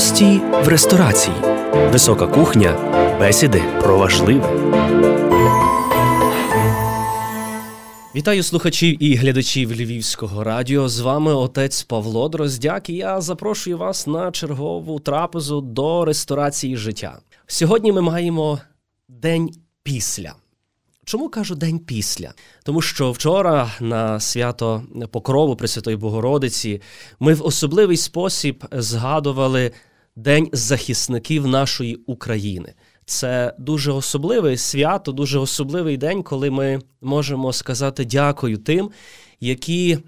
Гості в ресторації. Висока кухня. Бесіди про важливе. Вітаю слухачів і глядачів Львівського радіо. З вами отець Павло Дроздяк. і Я запрошую вас на чергову трапезу до ресторації життя. Сьогодні ми маємо день після. Чому кажу день після? Тому що вчора на свято Покрову Пресвятої Богородиці ми в особливий спосіб згадували День захисників нашої України. Це дуже особливе свято, дуже особливий день, коли ми можемо сказати дякую тим, які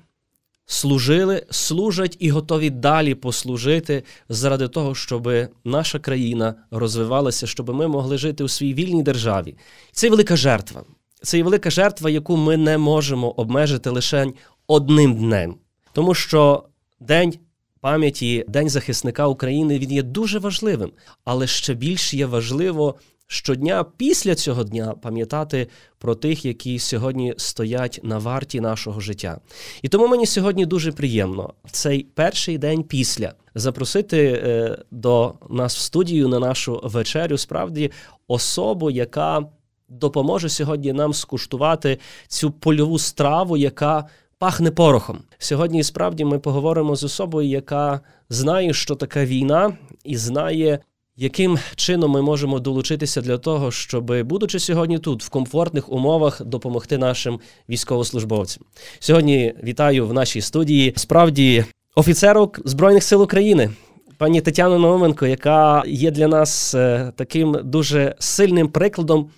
служили, служать і готові далі послужити заради того, щоб наша країна розвивалася, щоб ми могли жити у своїй вільній державі. Це велика жертва. Це є велика жертва, яку ми не можемо обмежити лише одним днем, тому що день. Пам'яті День захисника України він є дуже важливим, але ще більш є важливо щодня після цього дня пам'ятати про тих, які сьогодні стоять на варті нашого життя. І тому мені сьогодні дуже приємно в цей перший день після запросити е, до нас в студію на нашу вечерю справді особу, яка допоможе сьогодні нам скуштувати цю польову страву, яка пахне порохом. Сьогодні справді ми поговоримо з особою, яка знає, що така війна, і знає, яким чином ми можемо долучитися для того, щоб, будучи сьогодні тут, в комфортних умовах, допомогти нашим військовослужбовцям. Сьогодні вітаю в нашій студії справді офіцерок Збройних сил України. Пані Тетяну Науменко, яка є для нас е, таким дуже сильним прикладом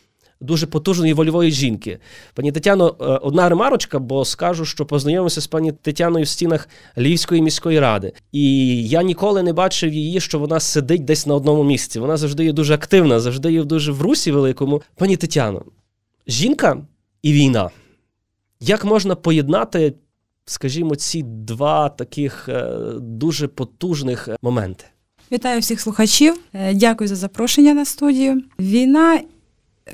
дуже потужної вольової жінки. Пані Тетяно, е, одна ремарочка, бо скажу, що познайомився з пані Тетяною в стінах Львівської міської ради. І я ніколи не бачив її, що вона сидить десь на одному місці. Вона завжди є дуже активна, завжди є дуже в русі великому. Пані Тетяно, жінка і війна. Як можна поєднати, скажімо, ці два таких е, дуже потужних моменти? Вітаю всіх слухачів. Е, дякую за запрошення на студію. Війна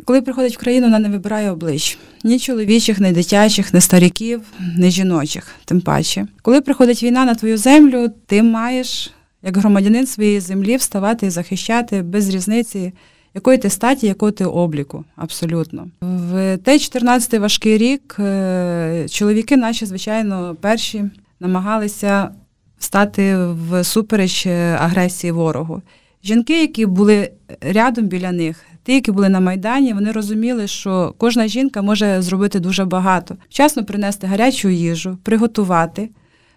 коли приходить в країну, вона не вибирає облич ні чоловічих, ні дитячих, ні стариків, ні жіночих, тим паче. Коли приходить війна на твою землю, ти маєш, як громадянин своєї землі, вставати і захищати без різниці, якої ти статі, якого ти обліку. Абсолютно. В той 14-й важкий рік е, чоловіки, наші, звичайно, перші намагалися стати в супереч е, агресії ворогу. Жінки, які були рядом біля них, ті, які були на Майдані, вони розуміли, що кожна жінка може зробити дуже багато. Вчасно принести гарячу їжу, приготувати,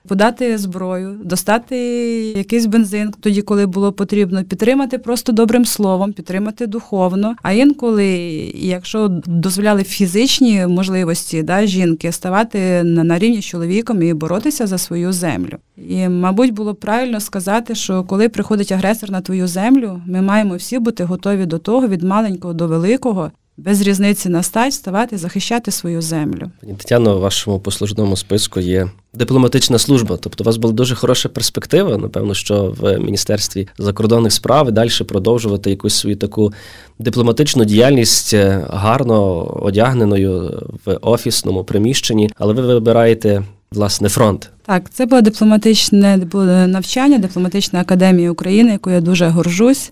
подати зброю, достати якийсь бензин, тоді, коли було потрібно, підтримати просто добрим словом, підтримати духовно. А інколи, якщо дозволяли фізичні можливості да, жінки ставати на рівні з чоловіком і боротися за свою землю. І, мабуть, було правильно сказати, що коли приходить агресор на твою землю, ми маємо всі бути готові до того, від маленького до великого, без різниці на стать ставати, захищати свою землю. Пані Тетяно, у вашому послужному списку є дипломатична служба. Тобто, у вас була дуже хороша перспектива. Напевно, що в міністерстві закордонних справ і далі продовжувати якусь свою таку дипломатичну діяльність е, гарно одягненою в офісному приміщенні, але ви вибираєте. Власне, фронт так, це було дипломатичне було навчання, дипломатична академія України, яку я дуже горжусь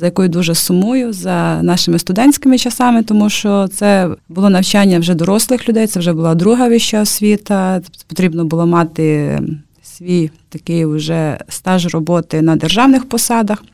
за якою дуже сумую за нашими студентськими часами, тому що це було навчання вже дорослих людей, це вже була друга вища освіта. Потрібно було мати свій такий вже стаж роботи на державних посадах.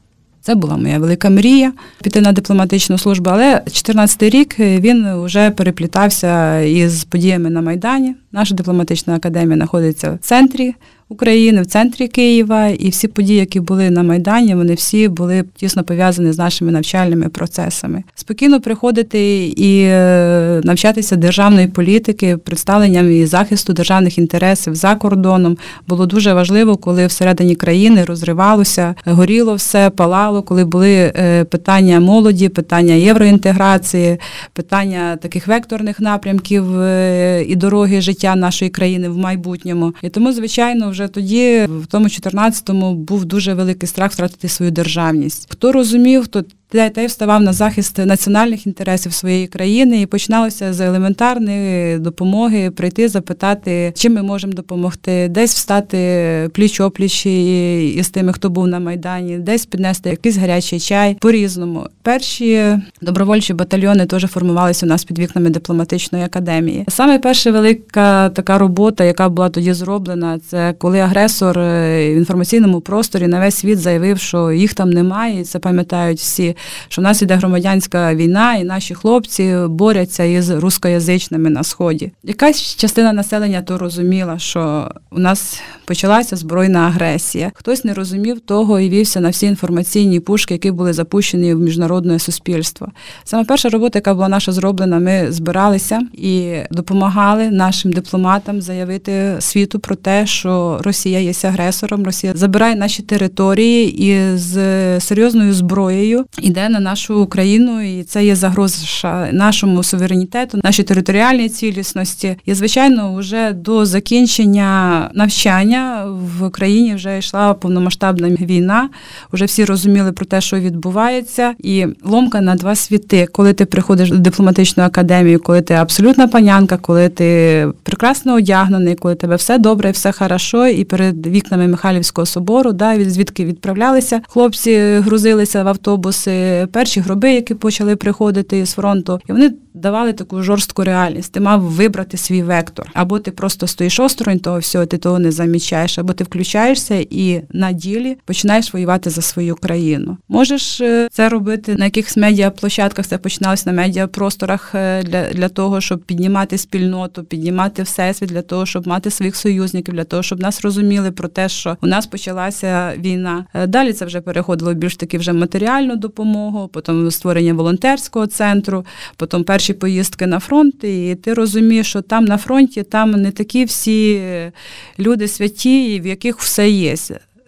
Це була моя велика мрія піти на дипломатичну службу, але 2014 рік він вже переплітався із подіями на Майдані. Наша дипломатична академія знаходиться в центрі України, в центрі Києва, і всі події, які були на Майдані, вони всі були тісно пов'язані з нашими навчальними процесами. Спокійно приходити і е, навчатися державної політики, представленням і захисту державних інтересів за кордоном було дуже важливо, коли всередині країни розривалося, горіло все, палало, коли були е, питання молоді, питання євроінтеграції, питання таких векторних напрямків е, і дороги життя нашої країни в майбутньому. І тому, звичайно, вже тоді, в тому 14-му, був дуже великий страх втратити свою державність. Хто розумів, хто та вставав на захист національних інтересів своєї країни, і починалося з елементарної допомоги прийти, запитати, чим ми можемо допомогти, десь встати пліч опліч із тими, хто був на майдані, десь піднести якийсь гарячий чай по різному. Перші добровольчі батальйони теж формувалися у нас під вікнами дипломатичної академії. Саме перша велика така робота, яка була тоді зроблена, це коли агресор е, в інформаційному просторі на весь світ заявив, що їх там немає, і це пам'ятають всі, що в нас іде громадянська війна, і наші хлопці борються із рускоязичними на сході. Якась частина населення то розуміла, що у нас почалася збройна агресія. Хтось не розумів того і вівся на всі інформаційні пушки, які були запущені в міжнародне суспільство. Саме перша робота, яка була наша зроблена, ми збиралися і допомагали нашим дипломатам заявити світу про те, що Росія є агресором, Росія забирає наші території і з серйозною зброєю йде на нашу Україну, і це є загроза нашому суверенітету, нашій територіальній цілісності. І звичайно, вже до закінчення навчання в країні вже йшла повномасштабна війна. Вже всі розуміли про те, що відбувається, і ломка на два світи, коли ти приходиш до дипломатичної академії, коли ти абсолютна панянка, коли ти прекрасно одягнений, коли тебе все добре, все хорошо, і перед вікнами Михайлівського собору, да, звідки відправлялися хлопці, грузилися в автобуси, перші гроби, які почали приходити з фронту, і вони давали таку жорстку реальність. Ти мав вибрати свій вектор, або ти просто стоїш осторонь того всього, ти того не замічаєш, або ти включаєшся і на ділі починаєш воювати за свою країну. Можеш е, це робити на якихось медіаплощадках, це починалося на медіапросторах е, для, для того, щоб піднімати спільноту, піднімати всесвіт, для того, щоб мати своїх союзників, для того, щоб нас розуміли про те, що у нас почалася війна. Е, далі це вже переходило більш таки вже матеріальну допомогу, потім створення волонтерського центру, потім перші поїздки на фронт, і ти розумієш, що там на фронті там не такі всі люди святі, в яких все є.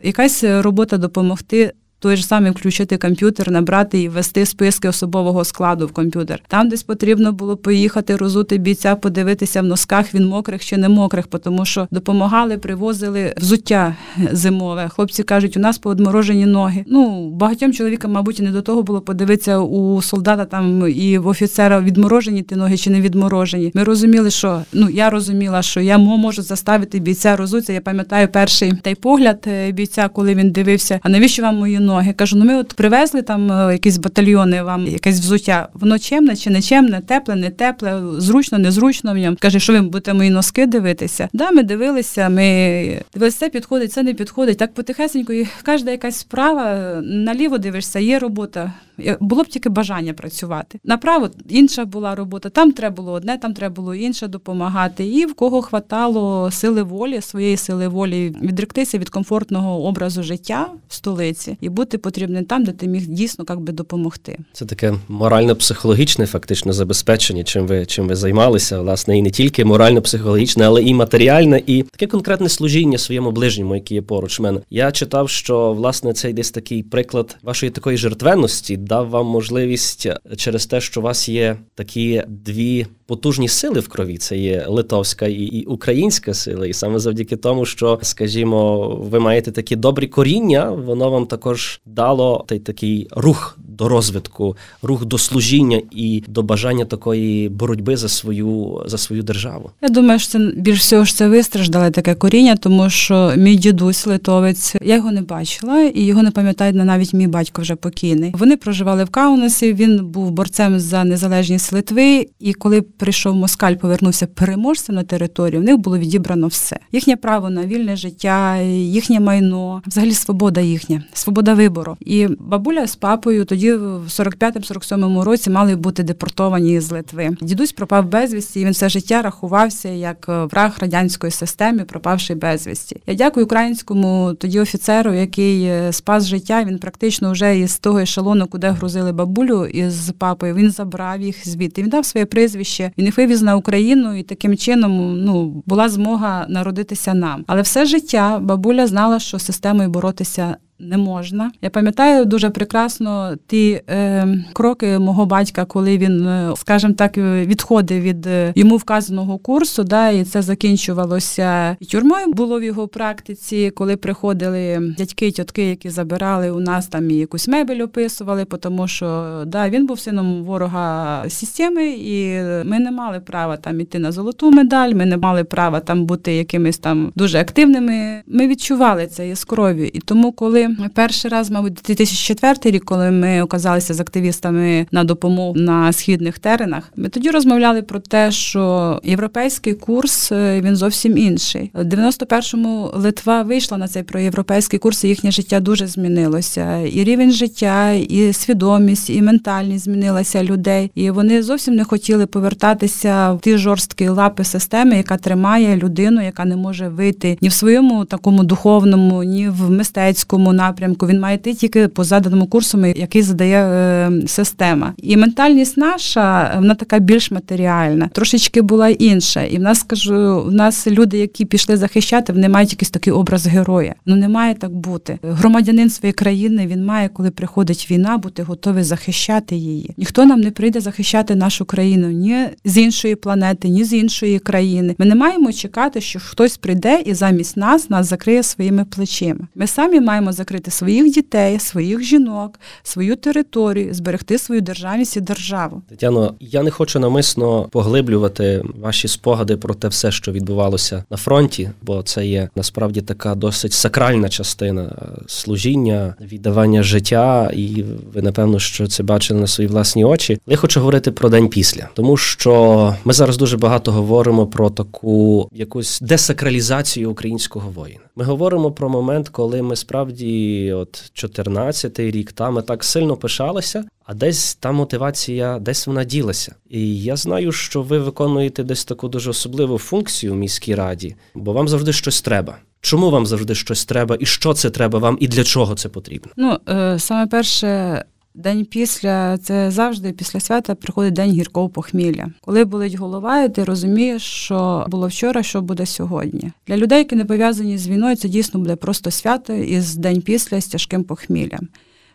Якась робота допомогти той ж самий включити комп'ютер, набрати і ввести списки особового складу в комп'ютер. Там десь потрібно було поїхати, розути бійця, подивитися в носках, він мокрих чи не мокрих, тому що допомагали, привозили взуття зимове. Хлопці кажуть, у нас поодморожені ноги. Ну багатьом чоловікам, мабуть, не до того було подивитися у солдата там і в офіцера відморожені ті ноги чи не відморожені. Ми розуміли, що ну я розуміла, що я можу заставити бійця розуться. Я пам'ятаю перший той погляд е, бійця, коли він дивився. А навіщо вам мої ноги. Кажу, ну ми от привезли там е, якісь батальйони, вам якесь взуття. Воно чемне чи не чемне, тепле, не тепле, зручно, незручно в ньому. Каже, що ви будете мої носки дивитися. Да, ми дивилися, ми дивилися, це підходить, це не підходить. Так потихесенько, і кожна якась справа, наліво дивишся, є робота. Було б тільки бажання працювати. Направо інша була робота. Там треба було одне, там треба було інше допомагати. І в кого хватало сили волі, своєї сили волі відректися від комфортного образу життя в столиці і бути потрібним там, де ти міг дійсно як би допомогти. Це таке морально-психологічне, фактично забезпечення, чим ви чим ви займалися, власне, і не тільки морально-психологічне, але і матеріальне, і таке конкретне служіння своєму ближньому, який є поруч мене. Я читав, що власне цей десь такий приклад вашої такої жертвенності дав вам можливість через те, що у вас є такі дві потужні сили в крові. Це є литовська і, і українська сила, і саме завдяки тому, що, скажімо, ви маєте такі добрі коріння, воно вам також дало той такий рух до розвитку, рух до служіння і до бажання такої боротьби за свою за свою державу. Я думаю, що це більш всього ж це вистраждали таке коріння, тому що мій дідусь литовець, я його не бачила, і його не пам'ятає навіть мій батько вже покійний. Вони проживали в Каунасі. Він був борцем за незалежність Литви, і коли прийшов москаль, повернувся переможцем на територію. В них було відібрано все. Їхнє право на вільне життя, їхнє майно, взагалі свобода їхня, свобода вибору. І бабуля з папою тоді в 45-47 році мали бути депортовані з Литви. Дідусь пропав безвісті, і він все життя рахувався як враг радянської системи, пропавший безвісті. Я дякую українському тоді офіцеру, який е, спас життя. Він практично вже із того ешелону, куди грузили бабулю із папою. Він забрав їх звідти. Він дав своє прізвище. Він їх вивіз на Україну, і таким чином ну була змога народитися нам. Але все життя бабуля знала, що системою боротися не можна. Я пам'ятаю дуже прекрасно ті е, кроки мого батька, коли він, е, скажімо так, відходив від е, йому вказаного курсу, да, і це закінчувалося тюрмою. Було в його практиці, коли приходили дядьки, тітки, які забирали у нас там і якусь мебель описували, тому що да, він був сином ворога системи, і ми не мали права там іти на золоту медаль. Ми не мали права там бути якимись там дуже активними. Ми відчували це із крові. І тому, коли перший раз, мабуть, 2004 рік, коли ми оказалися з активістами на допомогу на східних теренах, ми тоді розмовляли про те, що європейський курс е, він зовсім інший. У 91-му Литва вийшла на цей проєвропейський курс, і їхнє життя дуже змінилося. І рівень життя, і свідомість, і ментальність змінилася людей. І вони зовсім не хотіли повертатися в ті жорсткі лапи системи, яка тримає людину, яка не може вийти ні в своєму такому духовному, ні в мистецькому напрямку. Він має йти тільки по заданому курсу, який задає е, система. І ментальність наша вона така більш матеріальна, трошечки була інша. І в нас скажу, в нас люди, які пішли захищати, вони мають якийсь такий образ героя. Ну не має так бути. Громадянин своєї країни він має, коли приходить війна, бути готовий захищати її. Ніхто нам не прийде захищати нашу країну ні з іншої планети, ні з іншої країни. Ми не маємо чекати, що хтось прийде і замість нас нас закриє своїми плечима. Ми самі маємо закрити своїх дітей, своїх жінок, свою територію, зберегти свою державність і державу. Тетяно, я не хочу намисно поглиблювати ваші спогади про те все, що відбувалося на фронті, бо це є насправді така досить сакральна частина служіння, віддавання життя, і ви напевно що це бачили на свої власні очі. Я хочу говорити про день після, тому що ми зараз дуже багато говоримо про таку якусь десакралізацію українського воїна. Ми говоримо про момент, коли ми справді, от 14-й рік, та ми так сильно пишалися, а десь та мотивація, десь вона ділася. І я знаю, що ви виконуєте десь таку дуже особливу функцію в міській раді, бо вам завжди щось треба. Чому вам завжди щось треба, і що це треба вам, і для чого це потрібно? Ну е, саме перше. День після це завжди після свята приходить день гіркого похмілля. Коли болить голова, і ти розумієш, що було вчора, що буде сьогодні. Для людей, які не пов'язані з війною, це дійсно буде просто свято із день після з тяжким похміллям.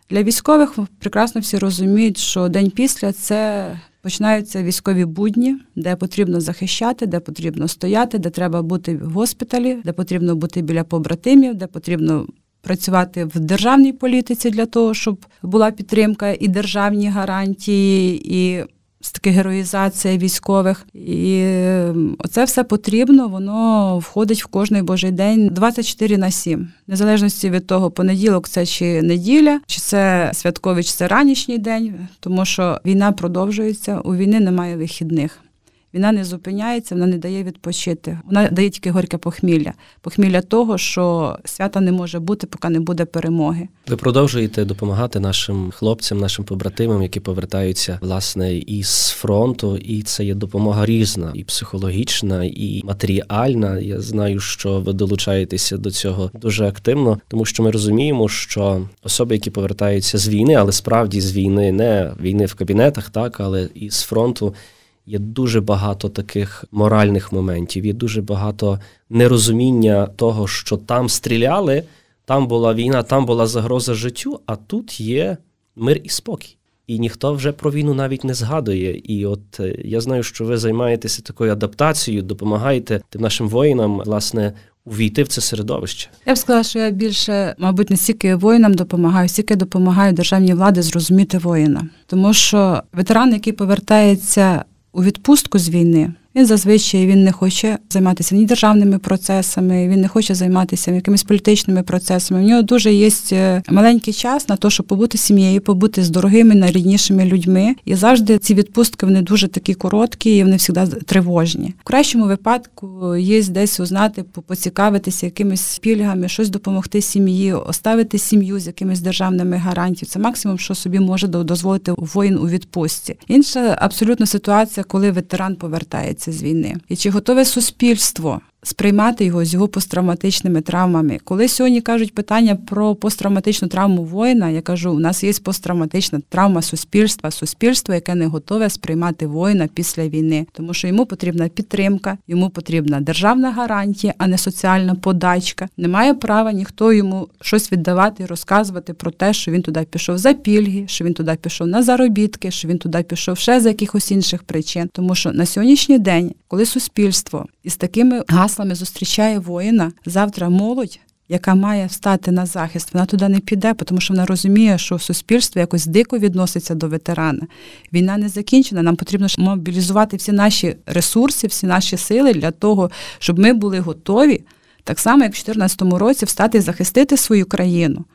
Для військових прекрасно всі розуміють, що день після це починаються військові будні, де потрібно захищати, де потрібно стояти, де треба бути в госпіталі, де потрібно бути біля побратимів, де потрібно працювати в державній політиці для того, щоб була підтримка і державні гарантії, і таки героїзація військових. І ем, оце все потрібно, воно входить в кожний божий день 24 на 7. Незалежності від того, понеділок це чи неділя, чи це святковий, чи це ранішній день, тому що війна продовжується, у війни немає вихідних. Війна не зупиняється, вона не дає відпочити. Вона дає тільки горьке похмілля. Похмілля того, що свята не може бути, поки не буде перемоги. Ви продовжуєте допомагати нашим хлопцям, нашим побратимам, які повертаються власне із фронту, і це є допомога різна, і психологічна, і матеріальна. Я знаю, що ви долучаєтеся до цього дуже активно, тому що ми розуміємо, що особи, які повертаються з війни, але справді з війни, не війни в кабінетах, так але і з фронту. Є дуже багато таких моральних моментів, є дуже багато нерозуміння того, що там стріляли, там була війна, там була загроза життю, а тут є мир і спокій. І ніхто вже про війну навіть не згадує. І от е, я знаю, що ви займаєтеся такою адаптацією, допомагаєте тим нашим воїнам, власне, увійти в це середовище. Я б сказала, що я більше, мабуть, не стільки воїнам допомагаю, стільки допомагаю державній владі зрозуміти воїна, тому що ветеран, який повертається у відпустку з війни. Він зазвичай він не хоче займатися ні державними процесами, він не хоче займатися якимись політичними процесами. У нього дуже є е, маленький час на те, щоб побути сім'єю, побути з дорогими, найріднішими людьми. І завжди ці відпустки вони дуже такі короткі, і вони завжди тривожні. В кращому випадку є десь узнати, поцікавитися якимись пільгами, щось допомогти сім'ї, оставити сім'ю з якимись державними гарантіями. Це максимум, що собі може дозволити воїн у відпустці. Інша абсолютно ситуація, коли ветеран повертається повертається з війни, і чи готове суспільство сприймати його з його посттравматичними травмами. Коли сьогодні кажуть питання про посттравматичну травму воїна, я кажу, у нас є посттравматична травма суспільства, суспільство, яке не готове сприймати воїна після війни, тому що йому потрібна підтримка, йому потрібна державна гарантія, а не соціальна подачка. Немає права ніхто йому щось віддавати розказувати про те, що він туди пішов за пільги, що він туди пішов на заробітки, що він туди пішов ще з якихось інших причин. Тому що на сьогоднішній день, коли суспільство із такими гаслами зустрічає воїна, завтра молодь. Яка має стати на захист, вона туди не піде, тому що вона розуміє, що суспільство якось дико відноситься до ветерана. Війна не закінчена. Нам потрібно мобілізувати всі наші ресурси, всі наші сили для того, щоб ми були готові, так само як в 2014 році, встати і захистити свою країну.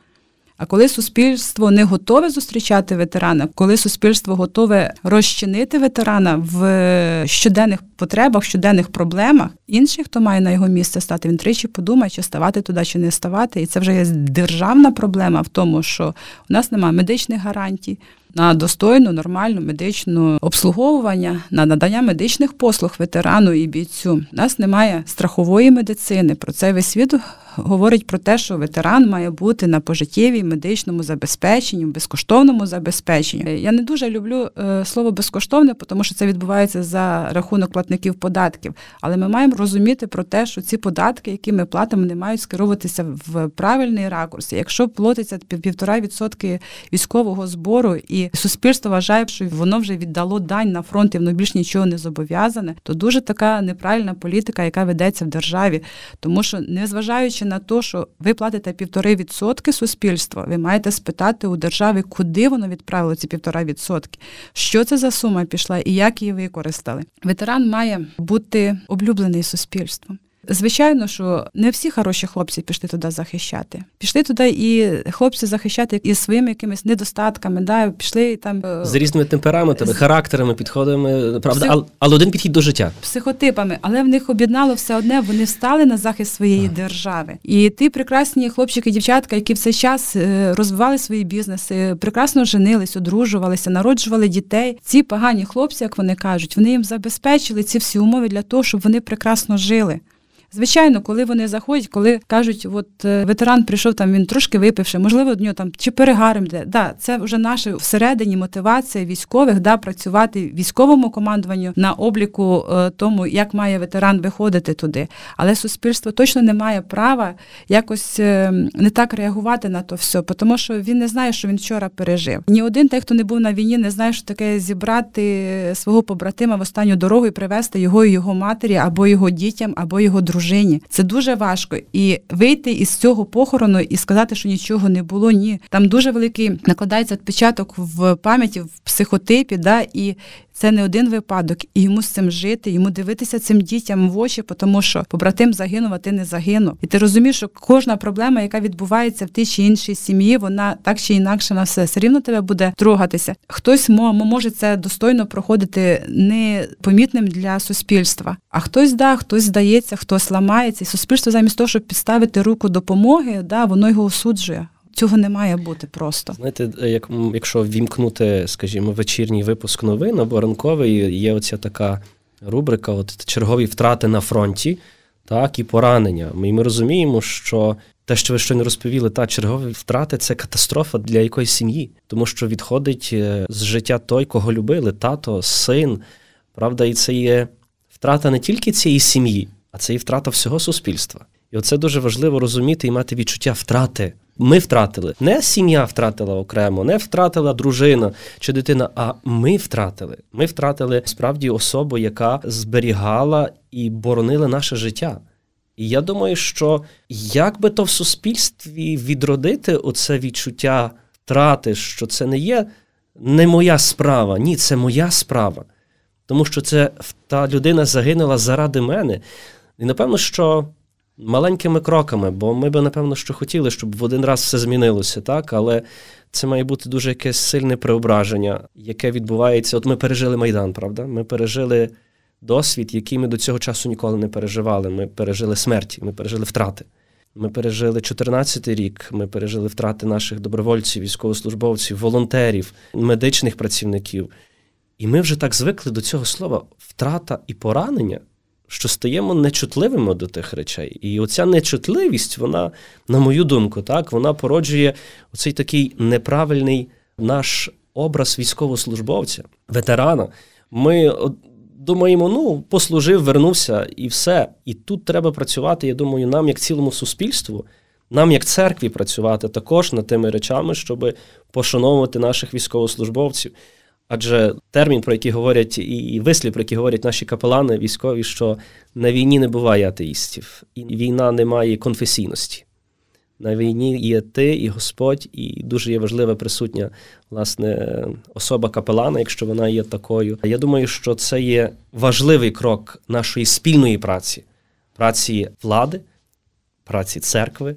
А коли суспільство не готове зустрічати ветерана, коли суспільство готове розчинити ветерана в щоденних потребах, щоденних проблемах, інший, хто має на його місце стати, він тричі подумає, чи ставати туди, чи не ставати. І це вже є державна проблема в тому, що у нас немає медичних гарантій. На достойну, нормальну медичну обслуговування, на надання медичних послуг ветерану і бійцю. У нас немає страхової медицини. Про це весь світ говорить про те, що ветеран має бути на пожиттєвій медичному забезпеченні, безкоштовному забезпеченні. Я не дуже люблю е, слово безкоштовне, тому що це відбувається за рахунок платників податків. Але ми маємо розуміти про те, що ці податки, які ми платимо, не мають скеровуватися в правильний ракурс. Якщо платиться півтора відсотки військового збору, і суспільство вважає, що воно вже віддало дань на фронт і воно більш нічого не зобов'язане, то дуже така неправильна політика, яка ведеться в державі, тому що незважаючи на те, що ви платите півтори відсотки суспільства, ви маєте спитати у держави, куди воно відправило ці півтора відсотки, що це за сума пішла і як її використали. Ветеран має бути облюблений суспільством. Звичайно, що не всі хороші хлопці пішли туди захищати. Пішли туди і хлопці захищати із своїми якимись недостатками, да, пішли там е, з різними темпераментами, з... характерами, підходами, правда, Псих... але один підхід до життя. Психотипами, але в них об'єднало все одне, вони встали на захист своєї а. держави. І ті прекрасні хлопчики, дівчатка, які в цей час е, розвивали свої бізнеси, прекрасно женились, одружувалися, народжували дітей. Ці погані хлопці, як вони кажуть, вони їм забезпечили ці всі умови для того, щоб вони прекрасно жили. Звичайно, коли вони заходять, коли кажуть, от е, ветеран прийшов там, він трошки випивши, можливо, до нього там чи перегаром де. Да, це вже наша всередині мотивація військових да, працювати військовому командуванню на обліку е, тому, як має ветеран виходити туди. Але суспільство точно не має права якось е, не так реагувати на то все, тому що він не знає, що він вчора пережив. Ні один той, хто не був на війні, не знає, що таке зібрати свого побратима в останню дорогу і привезти його і його матері, або його дітям, або його дружині дружині. Це дуже важко. І вийти із цього похорону і сказати, що нічого не було. Ні, там дуже великий накладається відпечаток в пам'яті, в психотипі, да, і це не один випадок, і йому з цим жити, йому дивитися цим дітям в очі, тому що побратим загинув, а ти не загинув. І ти розумієш, що кожна проблема, яка відбувається в тій чи іншій сім'ї, вона так чи інакше на все все рівно тебе буде трогатися. Хтось може це достойно проходити непомітним для суспільства, а хтось да, хтось здається, хтось ламається, і суспільство замість того, щоб підставити руку допомоги, да, воно його осуджує. Цього не має бути просто. Знаєте, як якщо вімкнути, скажімо, вечірній випуск новин або ранковий, є оця така рубрика: от чергові втрати на фронті, так і поранення. І ми розуміємо, що те, що ви щойно розповіли, та чергові втрати це катастрофа для якоїсь сім'ї, тому що відходить е, з життя той, кого любили, тато, син. Правда, і це є втрата не тільки цієї сім'ї, а це і втрата всього суспільства. І оце дуже важливо розуміти і мати відчуття втрати ми втратили. Не сім'я втратила окремо, не втратила дружина чи дитина, а ми втратили. Ми втратили справді особу, яка зберігала і боронила наше життя. І я думаю, що як би то в суспільстві відродити оце відчуття втрати, що це не є не моя справа, ні, це моя справа. Тому що це та людина загинула заради мене. І напевно, що маленькими кроками, бо ми би, напевно, що хотіли, щоб в один раз все змінилося, так? Але це має бути дуже якесь сильне преображення, яке відбувається. От ми пережили Майдан, правда? Ми пережили досвід, який ми до цього часу ніколи не переживали. Ми пережили смерті, ми пережили втрати. Ми пережили 14-й рік, ми пережили втрати наших добровольців, військовослужбовців, волонтерів, медичних працівників. І ми вже так звикли до цього слова втрата і поранення що стаємо нечутливими до тих речей. І оця нечутливість, вона, на мою думку, так, вона породжує оцей такий неправильний наш образ військовослужбовця, ветерана. Ми думаємо, ну, послужив, вернувся і все. І тут треба працювати, я думаю, нам, як цілому суспільству, нам, як церкві, працювати також над тими речами, щоб пошановувати наших військовослужбовців. Адже термін, про який говорять, і вислів, про який говорять наші капелани військові, що на війні не буває атеїстів, і війна не має конфесійності. На війні є ти і Господь, і дуже є важлива присутня власне особа капелана, якщо вона є такою. Я думаю, що це є важливий крок нашої спільної праці, праці влади, праці церкви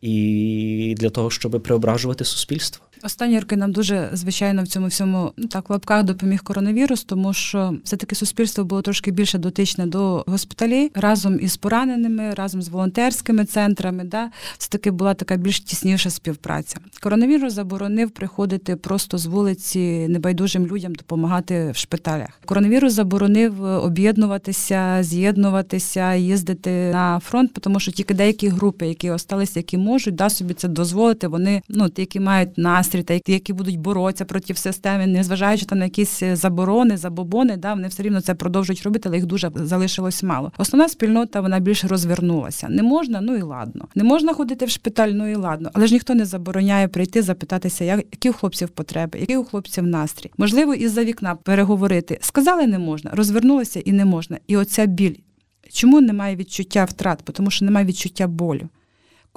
і для того, щоб преображувати суспільство. Останні роки нам дуже звичайно в цьому всьому ну так в лапках допоміг коронавірус, тому що все таки суспільство було трошки більше дотичне до госпіталей разом із пораненими, разом з волонтерськими центрами. Да, все таки була така більш тісніша співпраця. Коронавірус заборонив приходити просто з вулиці небайдужим людям допомагати в шпиталях. Коронавірус заборонив об'єднуватися, з'єднуватися, їздити на фронт, тому що тільки деякі групи, які осталися, які можуть да собі це дозволити. Вони ну ті, які мають нас настрій, та які будуть боротися проти системи, незважаючи там на якісь е, заборони, забобони, да, вони все рівно це продовжують робити, але їх дуже залишилось мало. Основна спільнота вона більше розвернулася. Не можна, ну і ладно. Не можна ходити в шпиталь, ну і ладно. Але ж ніхто не забороняє прийти, запитатися, які у хлопців потреби, які у хлопців настрій. Можливо, із-за вікна переговорити. Сказали, не можна, розвернулося і не можна. І оця біль. Чому немає відчуття втрат? Тому що немає відчуття болю.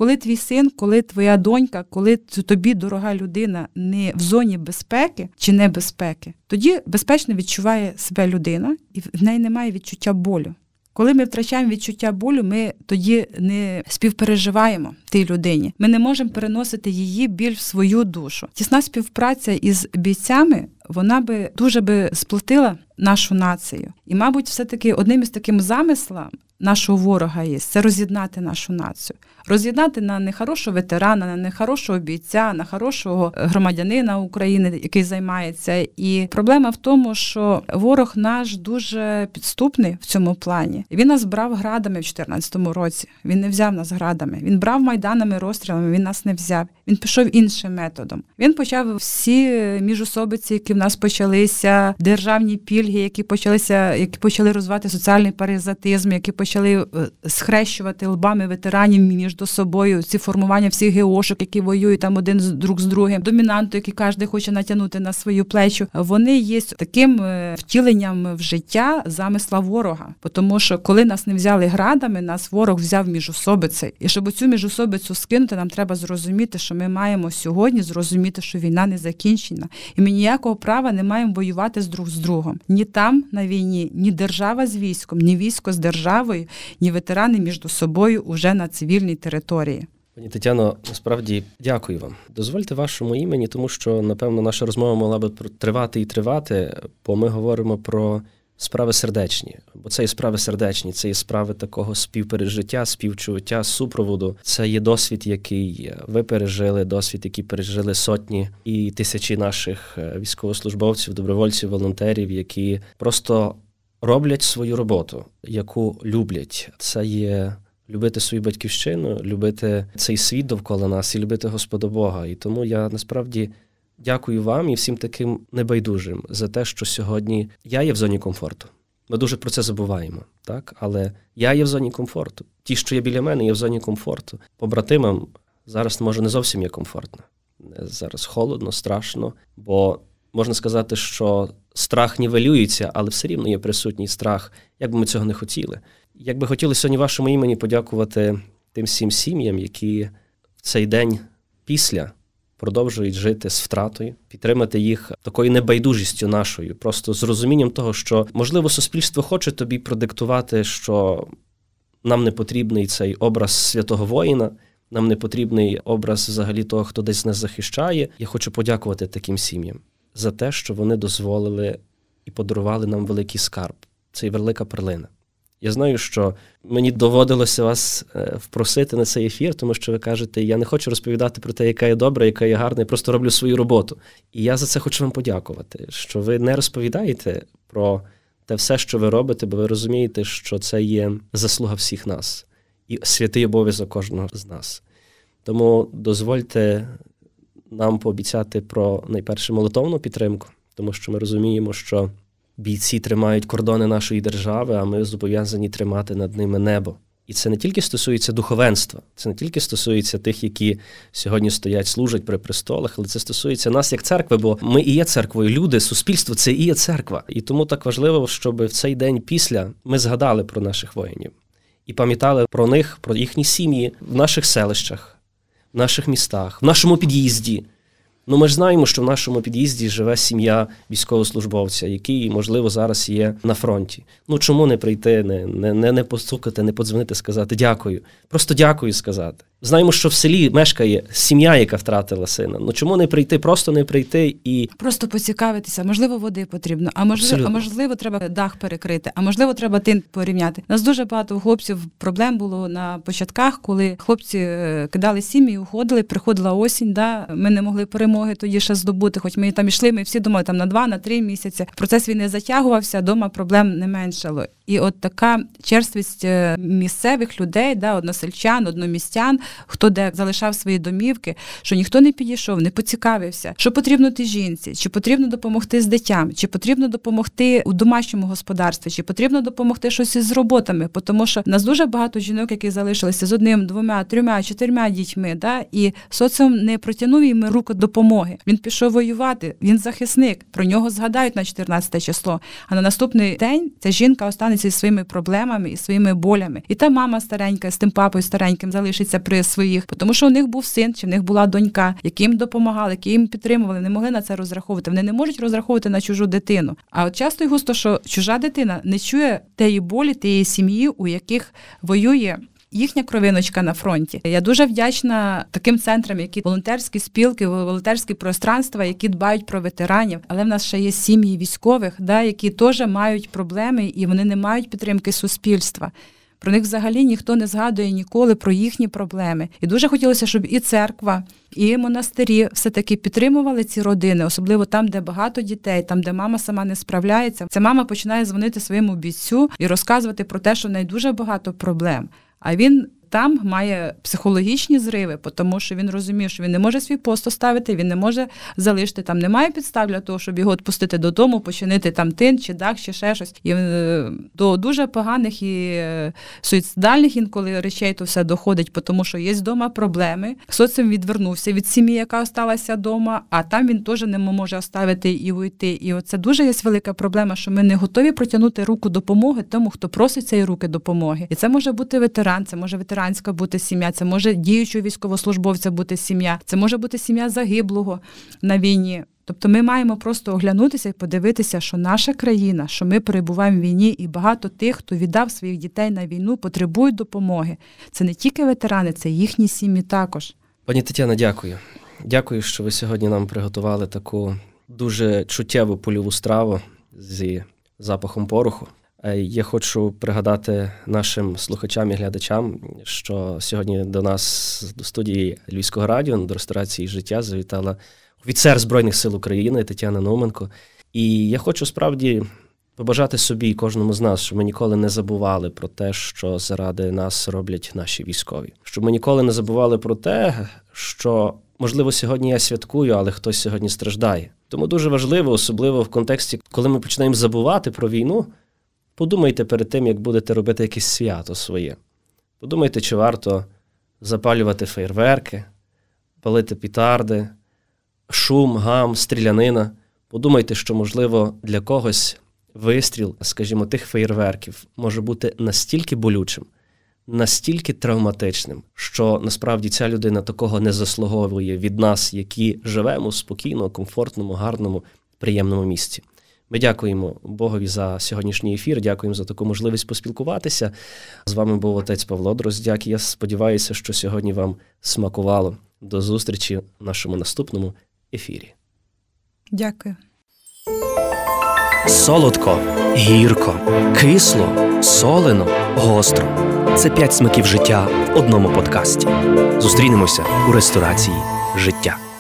Коли твій син, коли твоя донька, коли тобі дорога людина не в зоні безпеки чи небезпеки, тоді безпечно відчуває себе людина, і в неї немає відчуття болю. Коли ми втрачаємо відчуття болю, ми тоді не співпереживаємо тій людині. Ми не можемо переносити її біль в свою душу. Тісна співпраця із бійцями вона би дуже би сплотила нашу націю. І, мабуть, все-таки одним із таким замислом нашого ворога є це роз'єднати нашу націю, роз'єднати на нехорошого ветерана, на нехорошого бійця, на хорошого громадянина України, який займається. І проблема в тому, що ворог наш дуже підступний в цьому плані. Він нас брав градами в 2014 році. Він не взяв нас градами. Він брав майданами, розстрілами. Він нас не взяв. Він пішов іншим методом. Він почав всі міжособиці, які в нас почалися, державні пільги, які почалися, які почали розвивати соціальний паразитизм, які почали е, схрещувати лбами ветеранів між собою. Ці формування всіх геошок, які воюють там один з друг з другим, домінанту, який кожен хоче натягнути на свою плечу. Вони є таким е, втіленням в життя замисла ворога. Тому що коли нас не взяли градами, нас ворог взяв міжособицею. І щоб цю міжособицю скинути, нам треба зрозуміти, що ми маємо сьогодні зрозуміти, що війна не закінчена, і ми ніякого права не маємо воювати з друг з другом. Ні там на війні, ні держава з військом, ні військо з державою, ні ветерани між собою уже на цивільній території. Пані Тетяно, насправді дякую вам. Дозвольте вашому імені, тому що напевно наша розмова могла би тривати і тривати, бо ми говоримо про справи сердечні, бо це і справи сердечні, це і справи такого співпережиття, співчуття, супроводу. Це є досвід, який ви пережили, досвід, який пережили сотні і тисячі наших е, військовослужбовців, добровольців, волонтерів, які просто роблять свою роботу, яку люблять. Це є. Любити свою батьківщину, любити цей світ довкола нас і любити Господа Бога. І тому я насправді Дякую вам і всім таким небайдужим за те, що сьогодні я є в зоні комфорту. Ми дуже про це забуваємо, так? Але я є в зоні комфорту. Ті, що є біля мене, є в зоні комфорту. Побратимам зараз може не зовсім є комфортно. Зараз холодно, страшно, бо можна сказати, що страх нівелюється, але все рівно є присутній страх, як би ми цього не хотіли. Як би хотіли сьогодні вашому імені подякувати тим всім сім'ям, які в цей день після продовжують жити з втратою, підтримати їх такою небайдужістю нашою, просто з розумінням того, що можливо суспільство хоче тобі продиктувати, що нам не потрібний цей образ святого воїна. Нам не потрібний образ взагалі того, хто десь нас захищає. Я хочу подякувати таким сім'ям за те, що вони дозволили і подарували нам великий скарб. Це і велика перлина. Я знаю, що мені доводилося вас е, впросити на цей ефір, тому що ви кажете, я не хочу розповідати про те, яка я добра, яка я гарна, я просто роблю свою роботу. І я за це хочу вам подякувати, що ви не розповідаєте про те все, що ви робите, бо ви розумієте, що це є заслуга всіх нас і святий обов'язок кожного з нас. Тому дозвольте нам пообіцяти про найперше молитовну підтримку, тому що ми розуміємо, що бійці тримають кордони нашої держави, а ми зобов'язані тримати над ними небо. І це не тільки стосується духовенства, це не тільки стосується тих, які сьогодні стоять, служать при престолах, але це стосується нас як церкви, бо ми і є церквою. Люди, суспільство це і є церква. І тому так важливо, щоб в цей день після ми згадали про наших воїнів і пам'ятали про них, про їхні сім'ї в наших селищах, в наших містах, в нашому під'їзді. Ну, ми ж знаємо, що в нашому під'їзді живе сім'я військовослужбовця, який, можливо, зараз є на фронті. Ну чому не прийти, не не, не, постукати, не подзвонити, сказати дякую. Просто дякую сказати. Знаємо, що в селі мешкає сім'я, яка втратила сина. Ну чому не прийти, просто не прийти і просто поцікавитися. Можливо, води потрібно, а можливо, а можливо, треба дах перекрити, а можливо, треба тин порівняти. Нас дуже багато хлопців проблем було на початках, коли хлопці е, кидали сім'ї, уходили. Приходила осінь. Да, ми не могли перемоги тоді ще здобути. Хоч ми там йшли. Ми всі думали там на два, на три місяці. Процес війни затягувався, дома проблем не меншало. І от така черствість е, місцевих людей, да, односельчан, одномістян, хто де залишав свої домівки, що ніхто не підійшов, не поцікавився, що потрібно ти жінці, чи потрібно допомогти з дитям, чи потрібно допомогти у домашньому господарстві, чи потрібно допомогти щось із роботами, тому що в нас дуже багато жінок, які залишилися з одним, двома, трьома, чотирма дітьми, да, і соціум не протягнув їм руку допомоги. Він пішов воювати, він захисник. Про нього згадають на 14 число. А на наступний день ця жінка останеться зі своїми проблемами і своїми болями. І та мама старенька з тим папою стареньким залишиться при своїх, тому що у них був син, чи в них була донька, які їм допомагали, які їм підтримували, не могли на це розраховувати. Вони не можуть розраховувати на чужу дитину. А от часто й густо, що чужа дитина не чує тієї болі, тієї сім'ї, у яких воює. Їхня кровиночка на фронті. Я дуже вдячна таким центрам, які волонтерські спілки, волонтерські пространства, які дбають про ветеранів. Але в нас ще є сім'ї військових, да, які теж мають проблеми і вони не мають підтримки суспільства. Про них взагалі ніхто не згадує ніколи про їхні проблеми. І дуже хотілося, щоб і церква, і монастирі все-таки підтримували ці родини, особливо там, де багато дітей, там, де мама сама не справляється. Ця мама починає дзвонити своєму бійцю і розказувати про те, що в неї дуже багато проблем. А він там має психологічні зриви, тому що він розуміє, що він не може свій пост оставити, він не може залишити там, немає підстав для того, щоб його відпустити додому, починити там тин чи дах, чи ще щось. І е, до дуже поганих і е, суїцидальних інколи речей то все доходить, тому що є вдома проблеми. Соціум відвернувся від сім'ї, яка осталася вдома, а там він теж не може оставити і уйти. І оце дуже є велика проблема, що ми не готові протягнути руку допомоги тому, хто просить цієї руки допомоги. І це може бути ветеран, це може ветеран ветеранська бути сім'я, це може діючого військовослужбовця бути сім'я, це може бути сім'я загиблого на війні. Тобто ми маємо просто оглянутися і подивитися, що наша країна, що ми перебуваємо в війні, і багато тих, хто віддав своїх дітей на війну, потребують допомоги. Це не тільки ветерани, це їхні сім'ї також. Пані Тетяна, дякую. Дякую, що ви сьогодні нам приготували таку дуже чуттєву польову страву зі запахом пороху. Е, я хочу пригадати нашим слухачам і глядачам, що сьогодні до нас до студії Львівського радіо до ресторації життя завітала офіцер Збройних сил України Тетяна Науменко. І я хочу справді побажати собі і кожному з нас, щоб ми ніколи не забували про те, що заради нас роблять наші військові. Щоб ми ніколи не забували про те, що можливо сьогодні я святкую, але хтось сьогодні страждає. Тому дуже важливо, особливо в контексті, коли ми починаємо забувати про війну. Подумайте перед тим, як будете робити якесь свято своє. Подумайте, чи варто запалювати фейерверки, палити пітарди, шум, гам, стрілянина. Подумайте, що, можливо, для когось вистріл, скажімо, тих фейерверків може бути настільки болючим, настільки травматичним, що насправді ця людина такого не заслуговує від нас, які живемо в спокійно, комфортному, гарному, приємному місці. Ми дякуємо Богові за сьогоднішній ефір. Дякуємо за таку можливість поспілкуватися. З вами був отець Павло Дроздяк. Я сподіваюся, що сьогодні вам смакувало. До зустрічі в нашому наступному ефірі. Дякую. Солодко, гірко, кисло, солено, гостро. Це п'ять смаків життя в одному подкасті. Зустрінемося у ресторації життя.